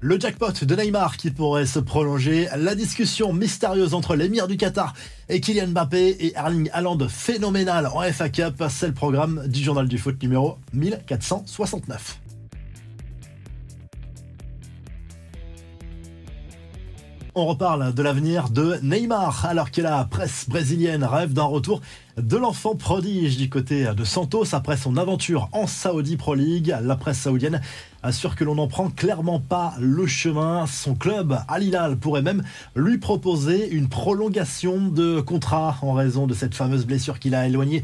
Le jackpot de Neymar qui pourrait se prolonger, la discussion mystérieuse entre l'émir du Qatar et Kylian Mbappé et Erling Haaland phénoménal en FA Cup, c'est le programme du journal du foot numéro 1469. On reparle de l'avenir de Neymar, alors que la presse brésilienne rêve d'un retour de l'enfant prodige du côté de Santos après son aventure en Saudi Pro League. La presse saoudienne assure que l'on n'en prend clairement pas le chemin. Son club, Al Hilal, pourrait même lui proposer une prolongation de contrat en raison de cette fameuse blessure qu'il a éloignée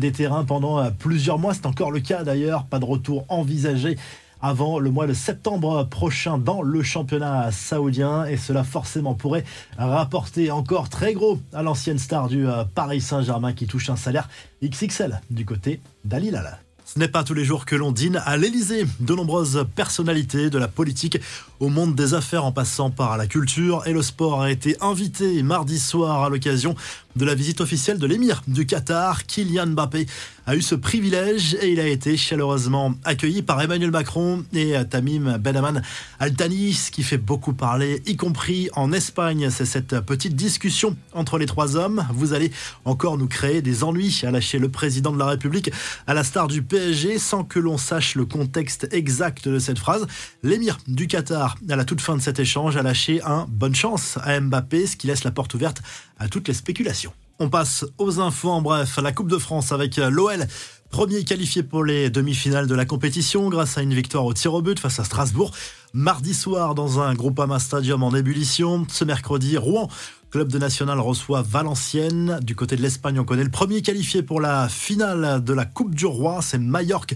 des terrains pendant plusieurs mois. C'est encore le cas d'ailleurs, pas de retour envisagé avant le mois de septembre prochain dans le championnat saoudien et cela forcément pourrait rapporter encore très gros à l'ancienne star du euh, Paris Saint-Germain qui touche un salaire XXL du côté d'Alilal. Ce n'est pas tous les jours que l'on dîne à l'Elysée. De nombreuses personnalités de la politique au monde des affaires en passant par la culture et le sport a été invité mardi soir à l'occasion de la visite officielle de l'émir du Qatar, Kylian Mbappé, a eu ce privilège et il a été chaleureusement accueilli par Emmanuel Macron et Tamim Benaman Al-Thani, ce qui fait beaucoup parler, y compris en Espagne. C'est cette petite discussion entre les trois hommes. Vous allez encore nous créer des ennuis, à lâcher le président de la République à la star du PSG sans que l'on sache le contexte exact de cette phrase. L'émir du Qatar, à la toute fin de cet échange, a lâché un bonne chance à Mbappé, ce qui laisse la porte ouverte à toutes les spéculations. On passe aux infos en bref. La Coupe de France avec l'OL. Premier qualifié pour les demi-finales de la compétition grâce à une victoire au tir au but face à Strasbourg. Mardi soir dans un Groupama Stadium en ébullition. Ce mercredi, Rouen club de national reçoit Valenciennes. Du côté de l'Espagne, on connaît le premier qualifié pour la finale de la Coupe du Roi. C'est Mallorca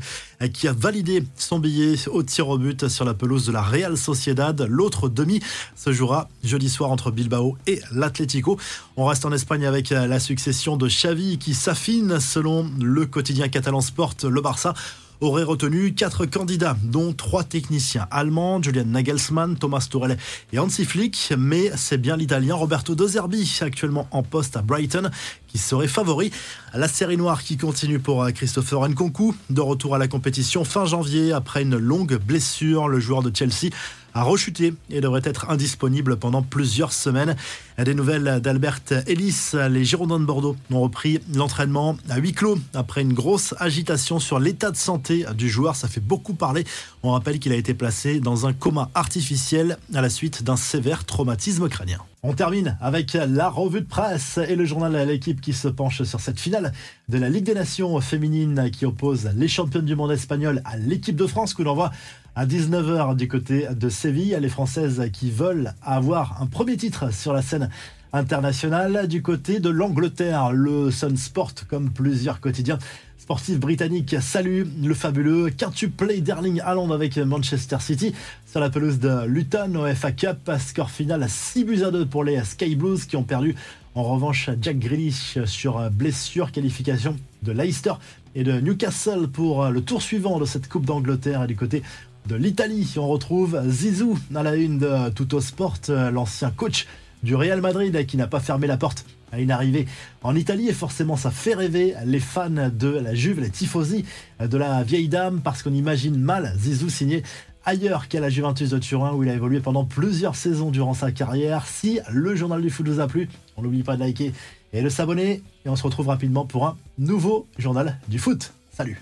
qui a validé son billet au tir au but sur la pelouse de la Real Sociedad. L'autre demi se jouera jeudi soir entre Bilbao et l'Atlético. On reste en Espagne avec la succession de Xavi qui s'affine selon le quotidien catalan Sport, le Barça aurait retenu quatre candidats, dont trois techniciens allemands, Julian Nagelsmann, Thomas Tuchel et Hansi Flick. Mais c'est bien l'italien Roberto De Zerbi, actuellement en poste à Brighton, qui serait favori. La série noire qui continue pour Christopher Nkunku, de retour à la compétition fin janvier après une longue blessure. Le joueur de Chelsea a rechuté et devrait être indisponible pendant plusieurs semaines. Des nouvelles d'Albert Ellis, les Girondins de Bordeaux ont repris l'entraînement à huis clos après une grosse agitation sur l'état de santé du joueur. Ça fait beaucoup parler. On rappelle qu'il a été placé dans un coma artificiel à la suite d'un sévère traumatisme crânien. On termine avec la revue de presse et le journal à l'équipe qui se penche sur cette finale de la Ligue des Nations féminine qui oppose les championnes du monde espagnol à l'équipe de France que l'on voit à 19h du côté de Séville. Les Françaises qui veulent avoir un premier titre sur la scène internationale. Du côté de l'Angleterre, le Sun Sport, comme plusieurs quotidiens sportifs britanniques, salue le fabuleux quintuplé d'Erling Haaland avec Manchester City? Sur la pelouse de Luton au FA Cup. Score final 6 buts à 2 pour les Sky Blues qui ont perdu en revanche Jack Grealish sur blessure, qualification de Leicester et de Newcastle pour le tour suivant de cette Coupe d'Angleterre et du côté de l'Italie. On retrouve Zizou à la une de Tutto Sport, l'ancien coach du Real Madrid qui n'a pas fermé la porte à une arrivée en Italie et forcément ça fait rêver les fans de la Juve, les tifosi de la vieille dame parce qu'on imagine mal Zizou signer ailleurs qu'à la Juventus de Turin où il a évolué pendant plusieurs saisons durant sa carrière. Si le journal du foot vous a plu, on n'oublie pas de liker et de s'abonner et on se retrouve rapidement pour un nouveau journal du foot. Salut